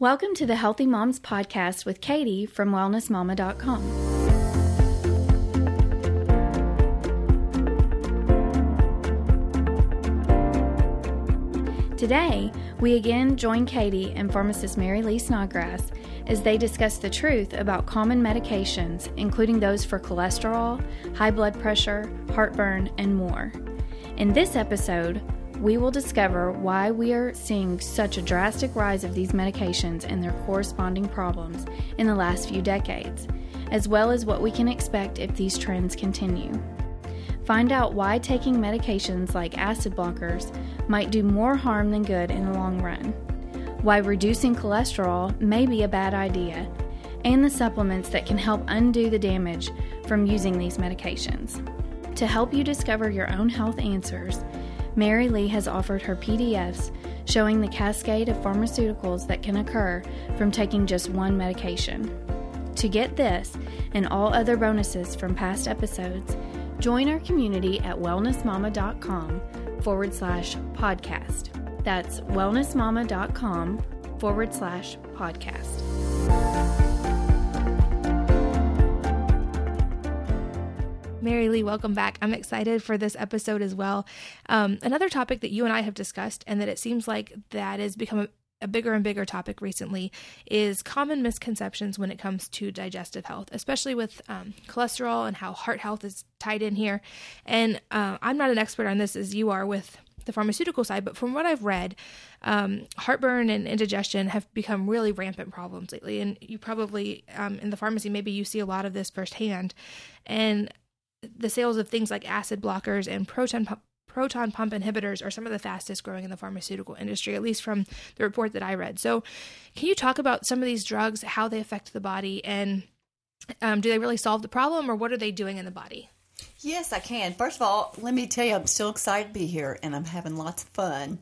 Welcome to the Healthy Moms Podcast with Katie from WellnessMama.com. Today, we again join Katie and pharmacist Mary Lee Snodgrass as they discuss the truth about common medications, including those for cholesterol, high blood pressure, heartburn, and more. In this episode, we will discover why we are seeing such a drastic rise of these medications and their corresponding problems in the last few decades, as well as what we can expect if these trends continue. Find out why taking medications like acid blockers might do more harm than good in the long run, why reducing cholesterol may be a bad idea, and the supplements that can help undo the damage from using these medications. To help you discover your own health answers, Mary Lee has offered her PDFs showing the cascade of pharmaceuticals that can occur from taking just one medication. To get this and all other bonuses from past episodes, join our community at wellnessmama.com forward slash podcast. That's wellnessmama.com forward slash podcast. Mary Lee, welcome back. I'm excited for this episode as well. Um, another topic that you and I have discussed, and that it seems like that has become a, a bigger and bigger topic recently, is common misconceptions when it comes to digestive health, especially with um, cholesterol and how heart health is tied in here. And uh, I'm not an expert on this as you are with the pharmaceutical side, but from what I've read, um, heartburn and indigestion have become really rampant problems lately. And you probably, um, in the pharmacy, maybe you see a lot of this firsthand. And the sales of things like acid blockers and proton pump, proton pump inhibitors are some of the fastest growing in the pharmaceutical industry, at least from the report that I read. So, can you talk about some of these drugs, how they affect the body, and um, do they really solve the problem, or what are they doing in the body? Yes, I can. First of all, let me tell you, I'm so excited to be here and I'm having lots of fun.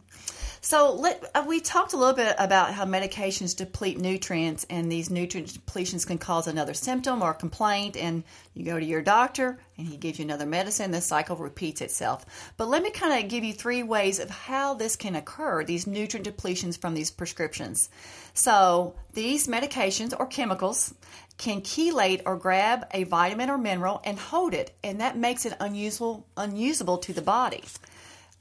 So let, uh, we talked a little bit about how medications deplete nutrients, and these nutrient depletions can cause another symptom or complaint. And you go to your doctor, and he gives you another medicine. The cycle repeats itself. But let me kind of give you three ways of how this can occur. These nutrient depletions from these prescriptions. So these medications or chemicals can chelate or grab a vitamin or mineral and hold it, and that makes it unusable unusable to the body.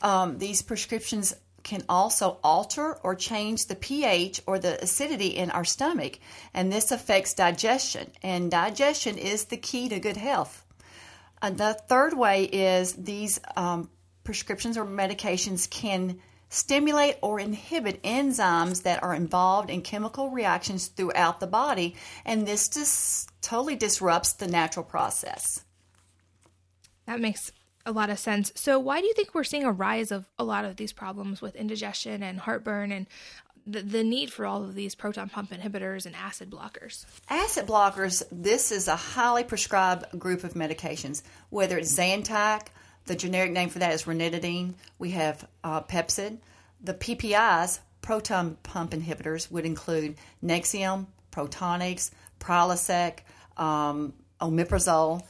Um, these prescriptions can also alter or change the pH or the acidity in our stomach, and this affects digestion. And digestion is the key to good health. And the third way is these um, prescriptions or medications can stimulate or inhibit enzymes that are involved in chemical reactions throughout the body, and this just totally disrupts the natural process. That makes a lot of sense. So, why do you think we're seeing a rise of a lot of these problems with indigestion and heartburn and the, the need for all of these proton pump inhibitors and acid blockers? Acid blockers, this is a highly prescribed group of medications, whether it's Zantac, the generic name for that is ranitidine. We have uh, Pepcid. The PPIs, proton pump inhibitors, would include Nexium, Protonix, Prilosec, um, omeprazole,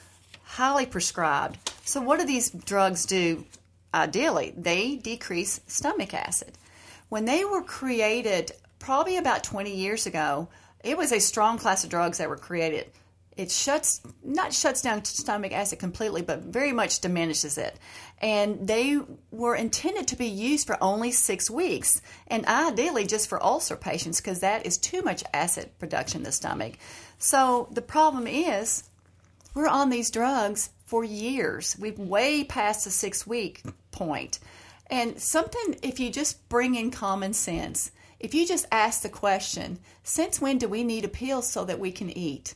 highly prescribed. So, what do these drugs do uh, ideally? They decrease stomach acid. When they were created, probably about 20 years ago, it was a strong class of drugs that were created it shuts not shuts down stomach acid completely but very much diminishes it and they were intended to be used for only six weeks and ideally just for ulcer patients because that is too much acid production in the stomach so the problem is we're on these drugs for years we've way past the six week point and something if you just bring in common sense if you just ask the question since when do we need a pill so that we can eat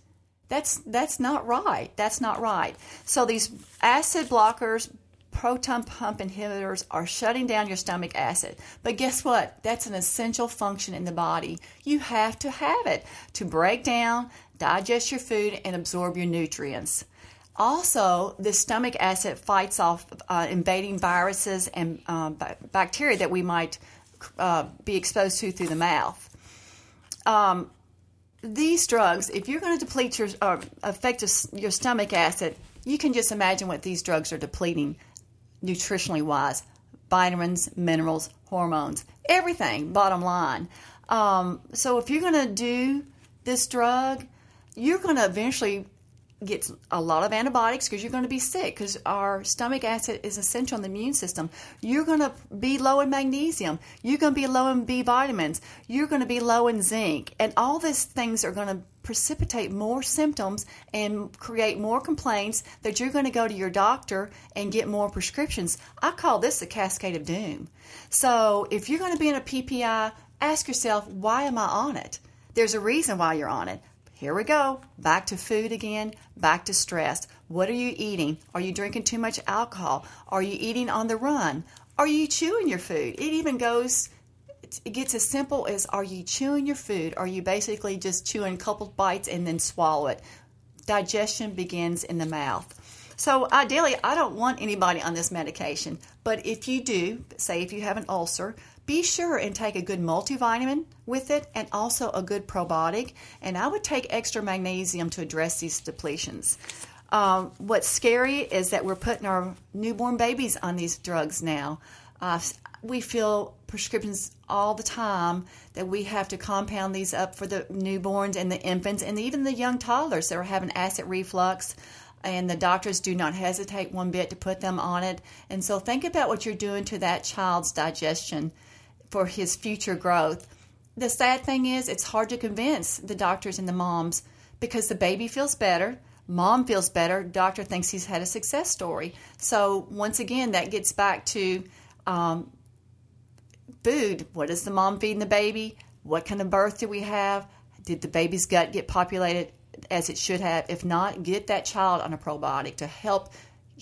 that's that's not right. That's not right. So these acid blockers, proton pump inhibitors are shutting down your stomach acid. But guess what? That's an essential function in the body. You have to have it to break down, digest your food, and absorb your nutrients. Also, the stomach acid fights off uh, invading viruses and uh, bacteria that we might uh, be exposed to through the mouth. Um, these drugs, if you're going to deplete your uh, affect your stomach acid, you can just imagine what these drugs are depleting nutritionally wise vitamins, minerals, hormones, everything, bottom line. Um, so if you're going to do this drug, you're going to eventually get a lot of antibiotics because you're going to be sick because our stomach acid is essential in the immune system. You're going to be low in magnesium. You're going to be low in B vitamins. You're going to be low in zinc. And all these things are going to precipitate more symptoms and create more complaints that you're going to go to your doctor and get more prescriptions. I call this a cascade of doom. So if you're going to be in a PPI, ask yourself, why am I on it? There's a reason why you're on it. Here we go. Back to food again, back to stress. What are you eating? Are you drinking too much alcohol? Are you eating on the run? Are you chewing your food? It even goes, it gets as simple as are you chewing your food? Are you basically just chewing a couple bites and then swallow it? Digestion begins in the mouth. So, ideally, I don't want anybody on this medication, but if you do, say if you have an ulcer, be sure and take a good multivitamin with it and also a good probiotic. And I would take extra magnesium to address these depletions. Um, what's scary is that we're putting our newborn babies on these drugs now. Uh, we fill prescriptions all the time that we have to compound these up for the newborns and the infants and even the young toddlers that are having acid reflux and the doctors do not hesitate one bit to put them on it. And so think about what you're doing to that child's digestion for his future growth. The sad thing is, it's hard to convince the doctors and the moms because the baby feels better, mom feels better, doctor thinks he's had a success story. So, once again, that gets back to um, food. What is the mom feeding the baby? What kind of birth do we have? Did the baby's gut get populated as it should have? If not, get that child on a probiotic to help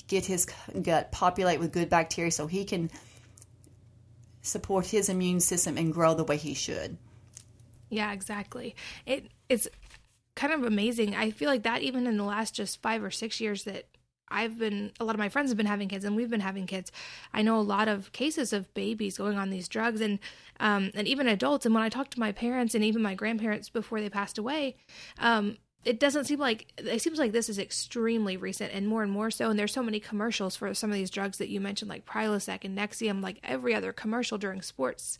get his gut populate with good bacteria so he can support his immune system and grow the way he should. Yeah, exactly. It it's kind of amazing. I feel like that even in the last just 5 or 6 years that I've been a lot of my friends have been having kids and we've been having kids. I know a lot of cases of babies going on these drugs and um, and even adults. And when I talk to my parents and even my grandparents before they passed away, um, it doesn't seem like it seems like this is extremely recent and more and more so and there's so many commercials for some of these drugs that you mentioned like prilosec and nexium like every other commercial during sports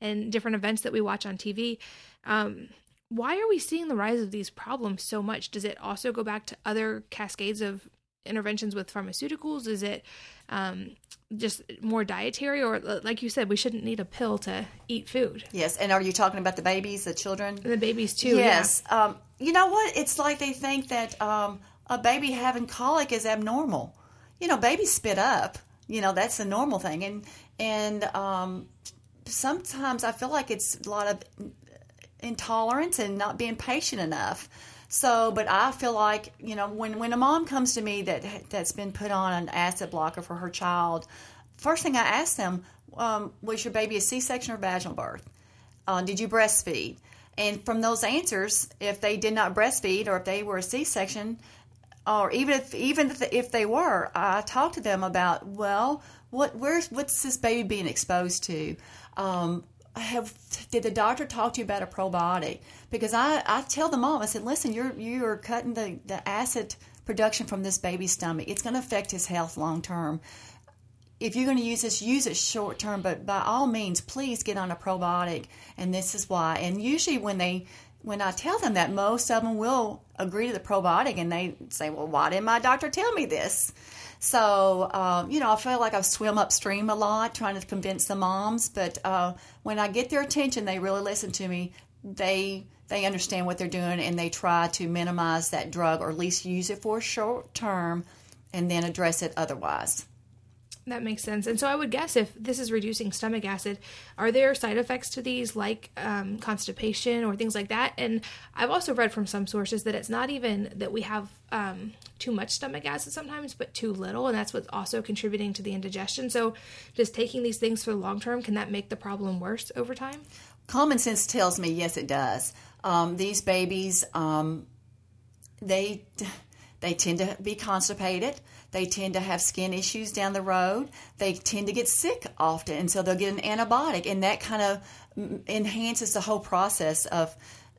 and different events that we watch on tv um, why are we seeing the rise of these problems so much? Does it also go back to other cascades of interventions with pharmaceuticals? Is it um, just more dietary or like you said we shouldn't need a pill to eat food? Yes and are you talking about the babies the children? The babies too yes yeah. um, you know what? It's like they think that um, a baby having colic is abnormal. You know babies spit up. You know that's the normal thing. And and um, sometimes i feel like it's a lot of intolerance and not being patient enough. So, but I feel like you know when when a mom comes to me that that's been put on an acid blocker for her child, first thing I ask them um, was your baby a C-section or vaginal birth? Uh, did you breastfeed? And from those answers, if they did not breastfeed or if they were a C-section, or even if even if they were, I talked to them about well, what where's what's this baby being exposed to? Um, have did the doctor talk to you about a probiotic? Because I, I tell the mom, I said, listen, you're you're cutting the, the acid production from this baby's stomach. It's going to affect his health long term. If you're going to use this, use it short term, but by all means, please get on a probiotic. And this is why. And usually, when they when I tell them that, most of them will agree to the probiotic, and they say, "Well, why didn't my doctor tell me this?" So, um, you know, I feel like I swim upstream a lot trying to convince the moms, but uh, when I get their attention, they really listen to me. They they understand what they're doing and they try to minimize that drug or at least use it for a short term and then address it otherwise. That makes sense. And so I would guess if this is reducing stomach acid, are there side effects to these like um, constipation or things like that? And I've also read from some sources that it's not even that we have um, too much stomach acid sometimes, but too little. And that's what's also contributing to the indigestion. So just taking these things for the long term, can that make the problem worse over time? Common sense tells me yes, it does. Um, these babies, um, they they tend to be constipated. They tend to have skin issues down the road. They tend to get sick often, and so they'll get an antibiotic, and that kind of enhances the whole process of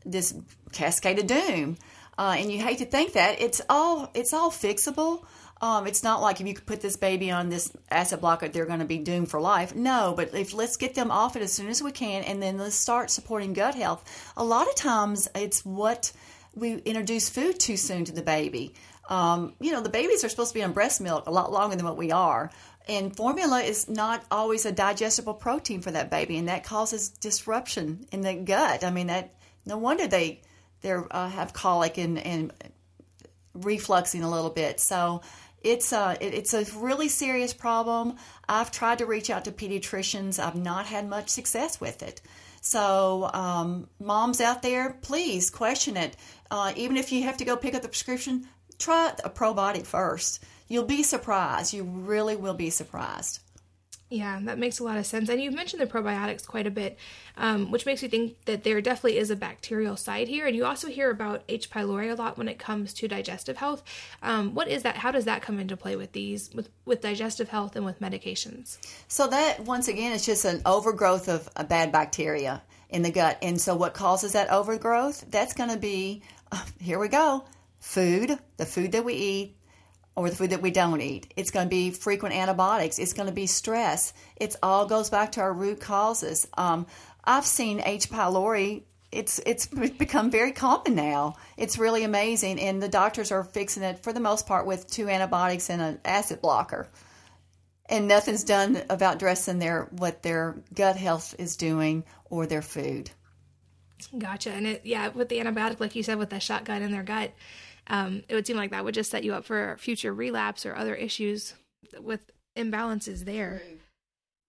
this cascade of doom. Uh, and you hate to think that it's all it's all fixable. Um, it's not like if you could put this baby on this acid blocker, they're going to be doomed for life. No, but if let's get them off it as soon as we can, and then let's start supporting gut health. A lot of times, it's what we introduce food too soon to the baby. Um, you know, the babies are supposed to be on breast milk a lot longer than what we are. And formula is not always a digestible protein for that baby, and that causes disruption in the gut. I mean, that no wonder they they uh, have colic and, and refluxing a little bit. So it's a it, it's a really serious problem. I've tried to reach out to pediatricians. I've not had much success with it. So um, moms out there, please question it. Uh, even if you have to go pick up the prescription, try a probiotic first. You'll be surprised. You really will be surprised. Yeah, that makes a lot of sense. And you've mentioned the probiotics quite a bit, um, which makes me think that there definitely is a bacterial side here. And you also hear about H. pylori a lot when it comes to digestive health. Um, what is that? How does that come into play with these, with, with digestive health and with medications? So, that once again is just an overgrowth of a bad bacteria in the gut. And so, what causes that overgrowth? That's going to be, here we go, food, the food that we eat, or the food that we don't eat. It's going to be frequent antibiotics. It's going to be stress. It all goes back to our root causes. Um, I've seen H. pylori. It's it's become very common now. It's really amazing, and the doctors are fixing it for the most part with two antibiotics and an acid blocker, and nothing's done about addressing their what their gut health is doing or their food. Gotcha. And it, yeah, with the antibiotic, like you said, with the shotgun in their gut, um, it would seem like that would just set you up for future relapse or other issues with imbalances there.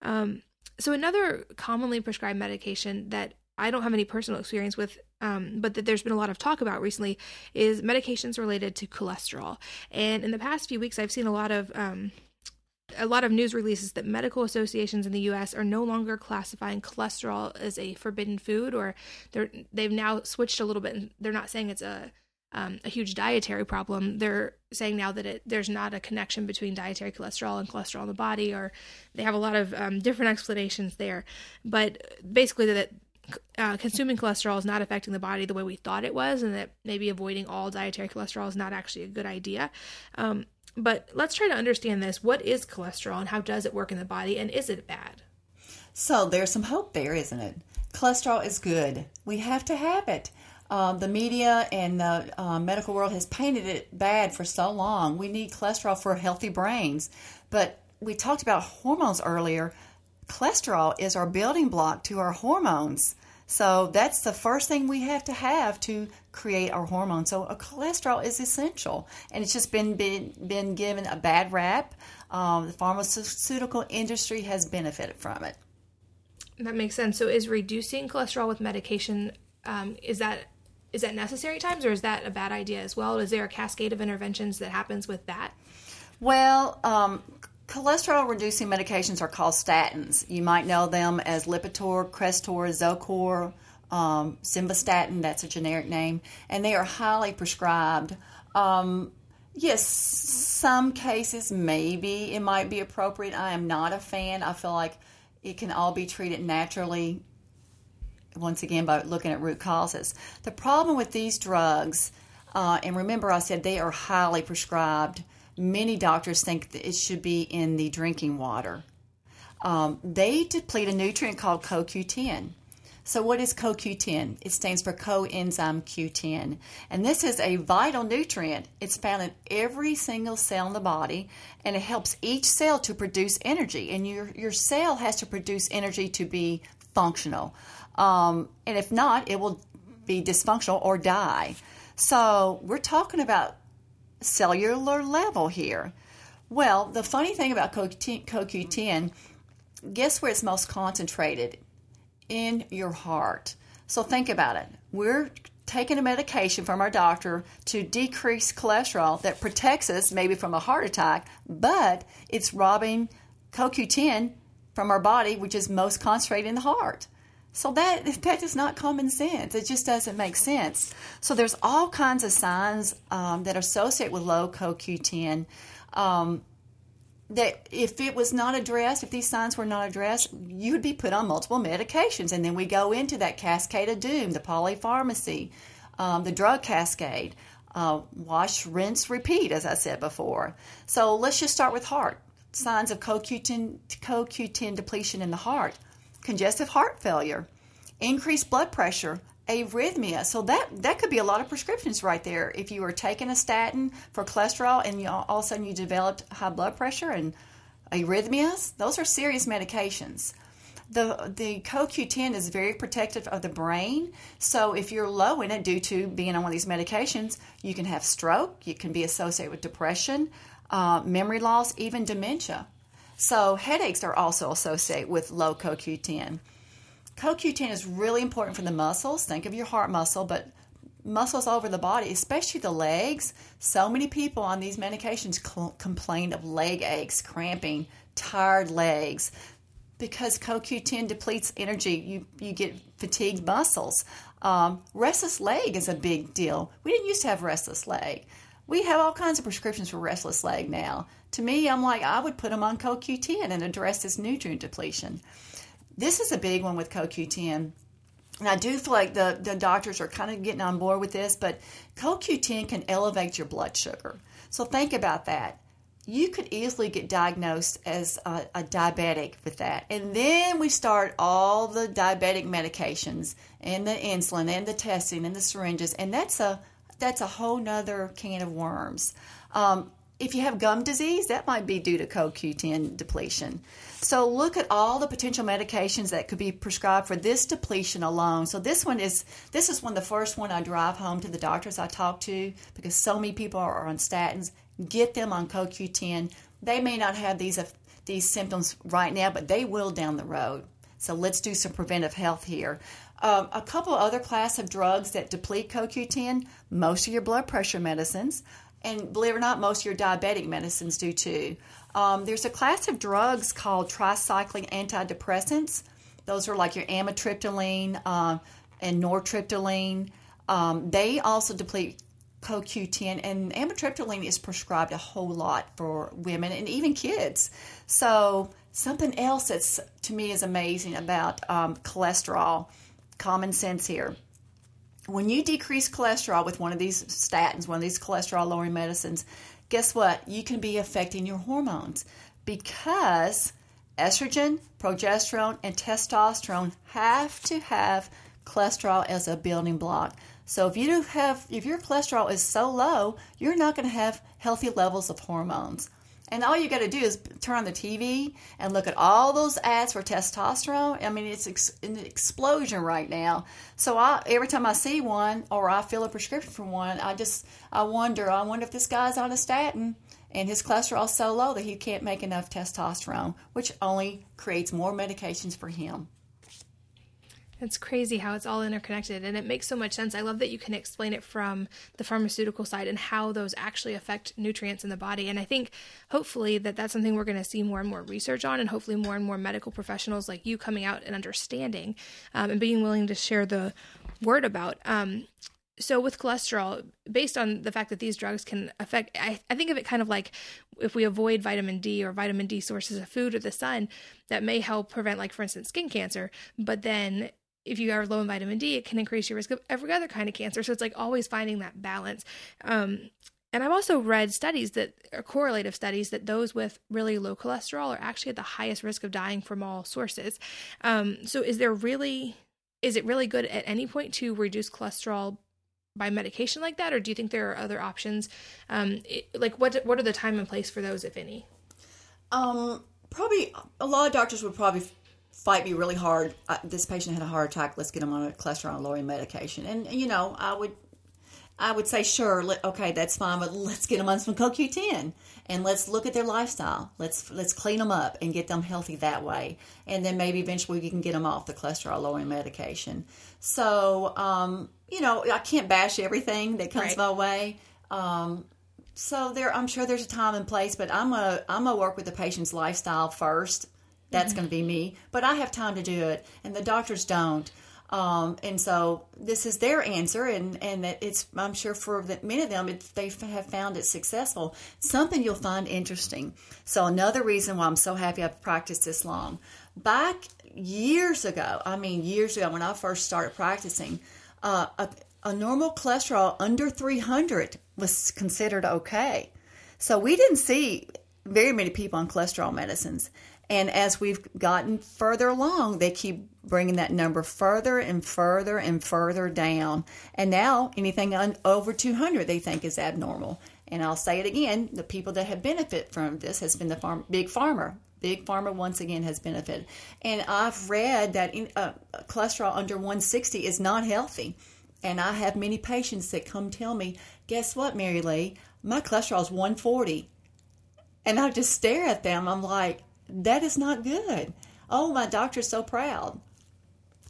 Um, so another commonly prescribed medication that I don't have any personal experience with, um, but that there's been a lot of talk about recently is medications related to cholesterol. And in the past few weeks, I've seen a lot of um, a lot of news releases that medical associations in the U.S. are no longer classifying cholesterol as a forbidden food, or they're they've now switched a little bit. And they're not saying it's a um, a huge dietary problem. They're saying now that it, there's not a connection between dietary cholesterol and cholesterol in the body, or they have a lot of um, different explanations there. But basically, that uh, consuming cholesterol is not affecting the body the way we thought it was, and that maybe avoiding all dietary cholesterol is not actually a good idea. Um, but let's try to understand this. What is cholesterol, and how does it work in the body, and is it bad? So there's some hope there, isn't it? Cholesterol is good. We have to have it. Um, the media and the uh, medical world has painted it bad for so long. We need cholesterol for healthy brains. But we talked about hormones earlier. Cholesterol is our building block to our hormones. So that's the first thing we have to have to create our hormones. So a cholesterol is essential, and it's just been been, been given a bad rap. Um, the pharmaceutical industry has benefited from it. That makes sense. So is reducing cholesterol with medication um, is that is that necessary at times or is that a bad idea as well? Is there a cascade of interventions that happens with that? Well, um, cholesterol reducing medications are called statins. You might know them as Lipitor, Crestor, Zocor, um, Simvastatin, that's a generic name, and they are highly prescribed. Um, yes, some cases maybe it might be appropriate. I am not a fan. I feel like it can all be treated naturally once again by looking at root causes. The problem with these drugs, uh, and remember I said they are highly prescribed. Many doctors think that it should be in the drinking water. Um, they deplete a nutrient called CoQ10. So, what is CoQ10? It stands for coenzyme Q10. And this is a vital nutrient. It's found in every single cell in the body, and it helps each cell to produce energy. And your, your cell has to produce energy to be functional. Um, and if not, it will be dysfunctional or die. So we're talking about cellular level here. Well, the funny thing about CoQ10, guess where it's most concentrated? In your heart. So think about it. We're taking a medication from our doctor to decrease cholesterol that protects us maybe from a heart attack, but it's robbing CoQ10 from our body, which is most concentrated in the heart. So that that is not common sense. It just doesn't make sense. So there's all kinds of signs um, that are associated with low CoQ10. Um, that if it was not addressed, if these signs were not addressed, you'd be put on multiple medications, and then we go into that cascade of doom, the polypharmacy, um, the drug cascade. Uh, wash, rinse, repeat, as I said before. So let's just start with heart. Signs of CoQ10, CoQ10 depletion in the heart, congestive heart failure, increased blood pressure, arrhythmia. So that that could be a lot of prescriptions right there. If you were taking a statin for cholesterol and you, all of a sudden you developed high blood pressure and arrhythmias, those are serious medications. The the CoQ10 is very protective of the brain. So if you're low in it due to being on one of these medications, you can have stroke. You can be associated with depression, uh, memory loss, even dementia. So headaches are also associated with low CoQ10. CoQ10 is really important for the muscles. Think of your heart muscle, but muscles over the body, especially the legs. So many people on these medications cl- complain of leg aches, cramping, tired legs. Because CoQ10 depletes energy, you, you get fatigued muscles. Um, restless leg is a big deal. We didn't used to have restless leg. We have all kinds of prescriptions for restless leg now. To me, I'm like, I would put them on CoQ10 and address this nutrient depletion. This is a big one with CoQ10. And I do feel like the, the doctors are kind of getting on board with this, but CoQ10 can elevate your blood sugar. So think about that. You could easily get diagnosed as a, a diabetic with that. And then we start all the diabetic medications and the insulin and the testing and the syringes, and that's a that's a whole nother can of worms. Um, if you have gum disease, that might be due to CoQ10 depletion. So look at all the potential medications that could be prescribed for this depletion alone. So this one is this is one of the first one I drive home to the doctors I talk to because so many people are on statins. Get them on CoQ10. They may not have these these symptoms right now, but they will down the road. So let's do some preventive health here. Um, a couple other class of drugs that deplete CoQ10, most of your blood pressure medicines, and believe it or not, most of your diabetic medicines do too. Um, there's a class of drugs called tricyclic antidepressants. Those are like your amitriptyline uh, and nortriptyline. Um, they also deplete CoQ10, and amitriptyline is prescribed a whole lot for women and even kids. So something else that's to me is amazing about um, cholesterol. Common sense here when you decrease cholesterol with one of these statins, one of these cholesterol lowering medicines, guess what? You can be affecting your hormones because estrogen, progesterone, and testosterone have to have cholesterol as a building block. So if you have if your cholesterol is so low, you're not going to have healthy levels of hormones. And all you got to do is turn on the TV and look at all those ads for testosterone. I mean, it's ex- an explosion right now. So I, every time I see one or I fill a prescription for one, I just I wonder. I wonder if this guy's on a statin and his cholesterol's so low that he can't make enough testosterone, which only creates more medications for him. It's crazy how it's all interconnected and it makes so much sense. I love that you can explain it from the pharmaceutical side and how those actually affect nutrients in the body. And I think hopefully that that's something we're going to see more and more research on and hopefully more and more medical professionals like you coming out and understanding um, and being willing to share the word about. Um, so with cholesterol based on the fact that these drugs can affect I, I, think of it kind of like if we avoid vitamin d or vitamin d sources of food or the sun that may help prevent like for instance skin cancer but then if you are low in vitamin D, it can increase your risk of every other kind of cancer. So it's like always finding that balance. Um, and I've also read studies that are correlative studies that those with really low cholesterol are actually at the highest risk of dying from all sources. Um, so is there really, is it really good at any point to reduce cholesterol by medication like that, or do you think there are other options? Um, it, like what what are the time and place for those, if any? Um, probably a lot of doctors would probably fight me really hard. This patient had a heart attack. Let's get him on a cholesterol lowering medication. And you know, I would, I would say, sure, let, okay, that's fine, but let's get them on some CoQ10 and let's look at their lifestyle. Let's let's clean them up and get them healthy that way. And then maybe eventually we can get them off the cholesterol lowering medication. So, um, you know, I can't bash everything that comes right. my way. Um, so there, I'm sure there's a time and place, but I'm a I'm gonna work with the patient's lifestyle first that's mm-hmm. going to be me. But I have time to do it, and the doctors don't. Um, and so this is their answer, and and it's I'm sure for the, many of them they have found it successful. Something you'll find interesting. So another reason why I'm so happy I've practiced this long. Back years ago, I mean years ago when I first started practicing, uh, a, a normal cholesterol under 300 was considered okay. So we didn't see very many people on cholesterol medicines. And as we've gotten further along, they keep bringing that number further and further and further down. And now anything over 200 they think is abnormal. And I'll say it again: the people that have benefited from this has been the farm, big farmer. Big pharma once again has benefited. And I've read that in, uh, cholesterol under 160 is not healthy. And I have many patients that come tell me, "Guess what, Mary Lee? My cholesterol is 140." And I just stare at them. I'm like, that is not good. Oh, my doctor's so proud.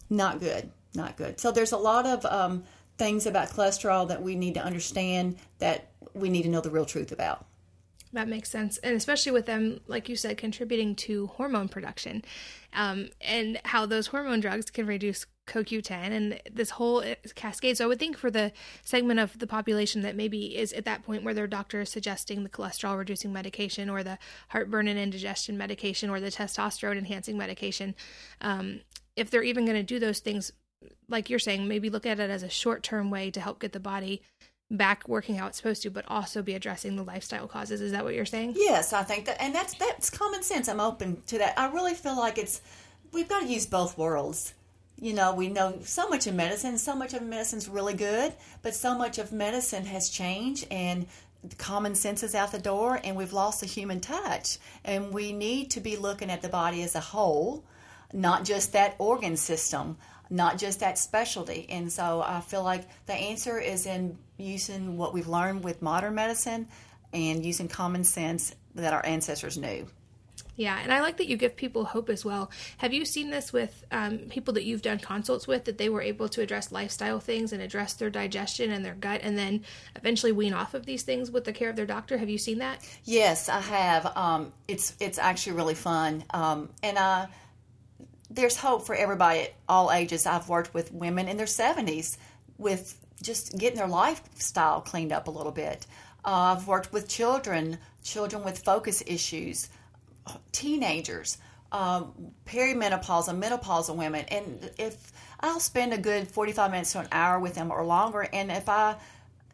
Not good. Not good. So there's a lot of um, things about cholesterol that we need to understand that we need to know the real truth about. That makes sense. And especially with them, like you said, contributing to hormone production um, and how those hormone drugs can reduce CoQ10 and this whole uh, cascade. So I would think for the segment of the population that maybe is at that point where their doctor is suggesting the cholesterol reducing medication or the heartburn and indigestion medication or the testosterone enhancing medication, um, if they're even going to do those things, like you're saying, maybe look at it as a short term way to help get the body back working how it's supposed to, but also be addressing the lifestyle causes. Is that what you're saying? Yes, I think that, and that's that's common sense. I'm open to that. I really feel like it's we've got to use both worlds. You know, we know so much of medicine. So much of medicine's really good, but so much of medicine has changed, and common sense is out the door, and we've lost the human touch. And we need to be looking at the body as a whole, not just that organ system not just that specialty. And so I feel like the answer is in using what we've learned with modern medicine and using common sense that our ancestors knew. Yeah, and I like that you give people hope as well. Have you seen this with um, people that you've done consults with that they were able to address lifestyle things and address their digestion and their gut, and then eventually wean off of these things with the care of their doctor? Have you seen that? Yes, I have. Um, it's it's actually really fun, um, and I there's hope for everybody at all ages. I've worked with women in their 70s with just getting their lifestyle cleaned up a little bit. Uh, I've worked with children, children with focus issues, teenagers, um, perimenopausal menopausal women. And if I'll spend a good 45 minutes to an hour with them or longer, and if I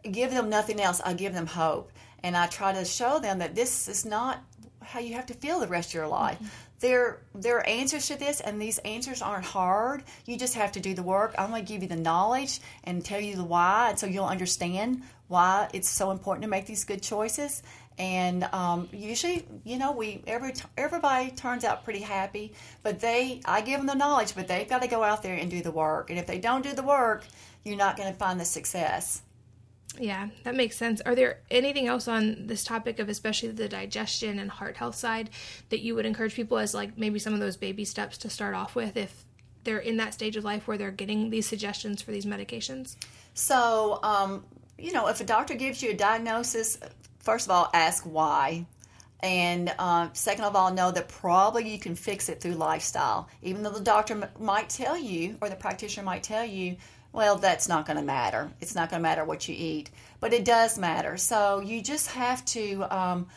give them nothing else, I give them hope. And I try to show them that this is not how you have to feel the rest of your life. Mm-hmm there there are answers to this and these answers aren't hard you just have to do the work i'm going to give you the knowledge and tell you the why and so you'll understand why it's so important to make these good choices and um, usually you know we every everybody turns out pretty happy but they i give them the knowledge but they've got to go out there and do the work and if they don't do the work you're not going to find the success yeah, that makes sense. Are there anything else on this topic of especially the digestion and heart health side that you would encourage people as like maybe some of those baby steps to start off with if they're in that stage of life where they're getting these suggestions for these medications? So, um, you know, if a doctor gives you a diagnosis, first of all, ask why. And uh, second of all, know that probably you can fix it through lifestyle. Even though the doctor m- might tell you, or the practitioner might tell you, well, that's not going to matter. It's not going to matter what you eat, but it does matter. So you just have to um,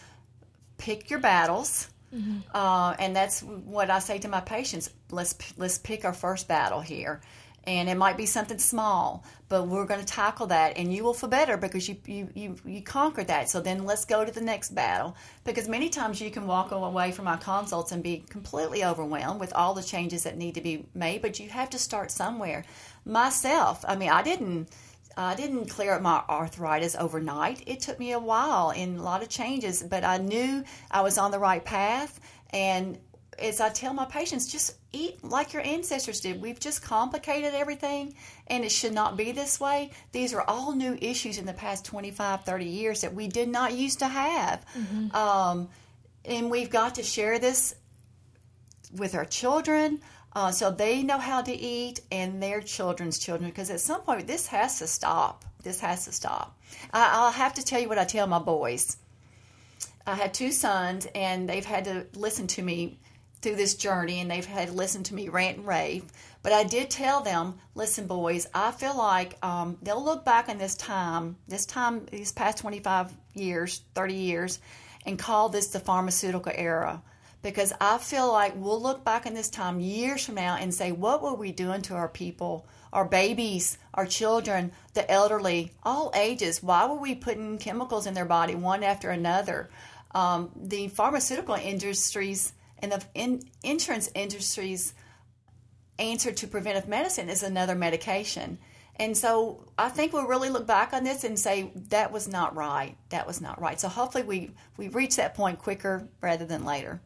pick your battles. Mm-hmm. Uh, and that's what I say to my patients. Let's let's pick our first battle here, and it might be something small, but we're going to tackle that, and you will feel better because you you you, you conquered that. So then let's go to the next battle because many times you can walk away from my consults and be completely overwhelmed with all the changes that need to be made, but you have to start somewhere myself. I mean, I didn't I didn't clear up my arthritis overnight. It took me a while and a lot of changes, but I knew I was on the right path. And as I tell my patients, just eat like your ancestors did. We've just complicated everything, and it should not be this way. These are all new issues in the past 25, 30 years that we did not used to have. Mm-hmm. Um, and we've got to share this with our children, uh, so they know how to eat and their children's children because at some point this has to stop. This has to stop. I, I'll have to tell you what I tell my boys. I had two sons and they've had to listen to me through this journey and they've had to listen to me rant and rave. But I did tell them, listen, boys, I feel like um, they'll look back on this time, this time, these past 25 years, 30 years, and call this the pharmaceutical era because I feel like we'll look back in this time years from now and say, what were we doing to our people, our babies, our children, the elderly, all ages? Why were we putting chemicals in their body one after another? Um, the pharmaceutical industries and the in, insurance industry's answer to preventive medicine is another medication. And so I think we'll really look back on this and say that was not right. That was not right. So hopefully we we reach that point quicker rather than later.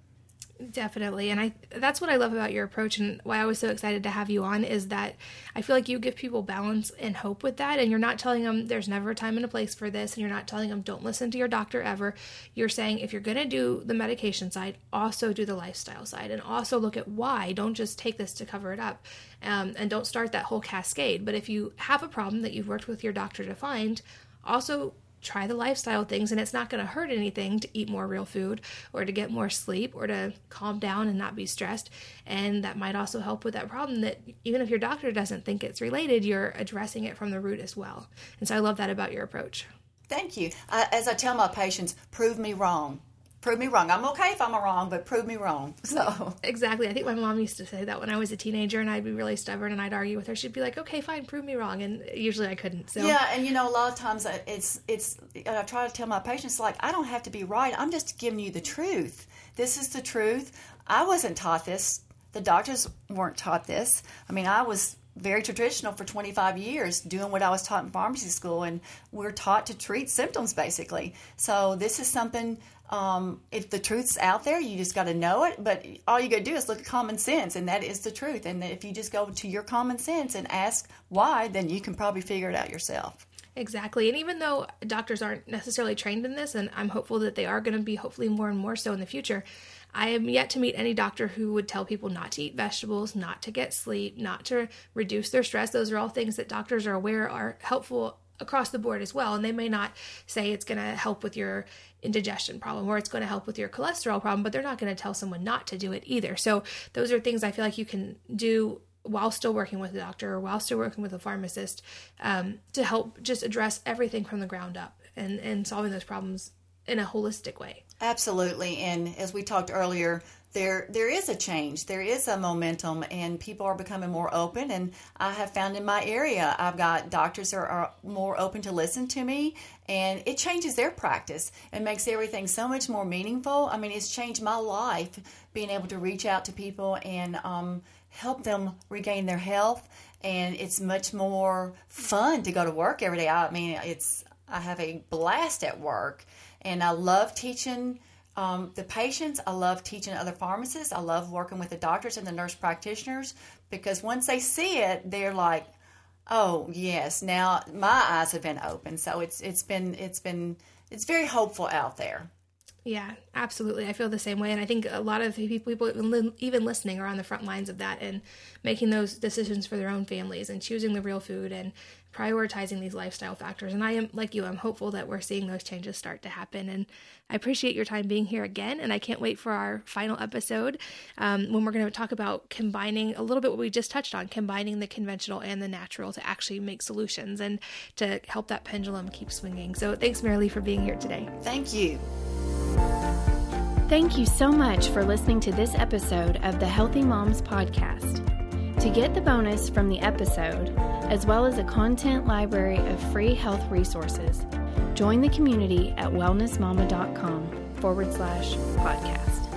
Definitely. And I that's what I love about your approach and why I was so excited to have you on is that I feel like you give people balance and hope with that and you're not telling them there's never a time and a place for this and you're not telling them don't listen to your doctor ever. You're saying if you're going to do the medication side, also do the lifestyle side and also look at why. Don't just take this to cover it up. Um, and don't start that whole cascade. But if you have a problem that you've worked with your doctor to find, also try the lifestyle things and it's not going to hurt anything to eat more real food or to get more sleep or to calm down and not be stressed. And that might also help with that problem that even if your doctor doesn't think it's related you're addressing it from the root as well. And so i love that about your approach. Thank you. I, as i tell my patients prove me wrong prove me wrong. I'm okay if I'm wrong, but prove me wrong. So exactly. I think my mom used to say that when I was a teenager, and I'd be really stubborn, and I'd argue with her. She'd be like, "Okay, fine, prove me wrong," and usually I couldn't. So yeah, and you know, a lot of times it's it's. I try to tell my patients like, I don't have to be right. I'm just giving you the truth. This is the truth. I wasn't taught this. The doctors weren't taught this. I mean, I was very traditional for 25 years doing what I was taught in pharmacy school and we're taught to treat symptoms basically. So this is something um, if the truth's out there, you just got to know it. But all you got to do is look at common sense, and that is the truth. And if you just go to your common sense and ask why, then you can probably figure it out yourself. Exactly. And even though doctors aren't necessarily trained in this, and I'm hopeful that they are going to be hopefully more and more so in the future, I am yet to meet any doctor who would tell people not to eat vegetables, not to get sleep, not to reduce their stress. Those are all things that doctors are aware are helpful across the board as well. And they may not say it's going to help with your indigestion problem or it's going to help with your cholesterol problem, but they're not going to tell someone not to do it either. So those are things I feel like you can do while still working with a doctor or while still working with a pharmacist um, to help just address everything from the ground up and, and solving those problems in a holistic way. Absolutely. And as we talked earlier, there there is a change. There is a momentum and people are becoming more open and i have found in my area i've got doctors that are more open to listen to me and it changes their practice and makes everything so much more meaningful. I mean it's changed my life being able to reach out to people and um, help them regain their health and it's much more fun to go to work every day. I mean it's i have a blast at work and i love teaching um, the patients, I love teaching other pharmacists. I love working with the doctors and the nurse practitioners because once they see it, they're like, "Oh yes, now my eyes have been open." So it's it's been it's been it's very hopeful out there. Yeah, absolutely. I feel the same way, and I think a lot of people, even listening, are on the front lines of that and making those decisions for their own families and choosing the real food and prioritizing these lifestyle factors. And I am, like you, I'm hopeful that we're seeing those changes start to happen. And I appreciate your time being here again. And I can't wait for our final episode um, when we're going to talk about combining a little bit what we just touched on, combining the conventional and the natural to actually make solutions and to help that pendulum keep swinging. So thanks, Mary Lee, for being here today. Thank you. Thank you so much for listening to this episode of the Healthy Moms Podcast. To get the bonus from the episode, as well as a content library of free health resources, join the community at wellnessmama.com forward slash podcast.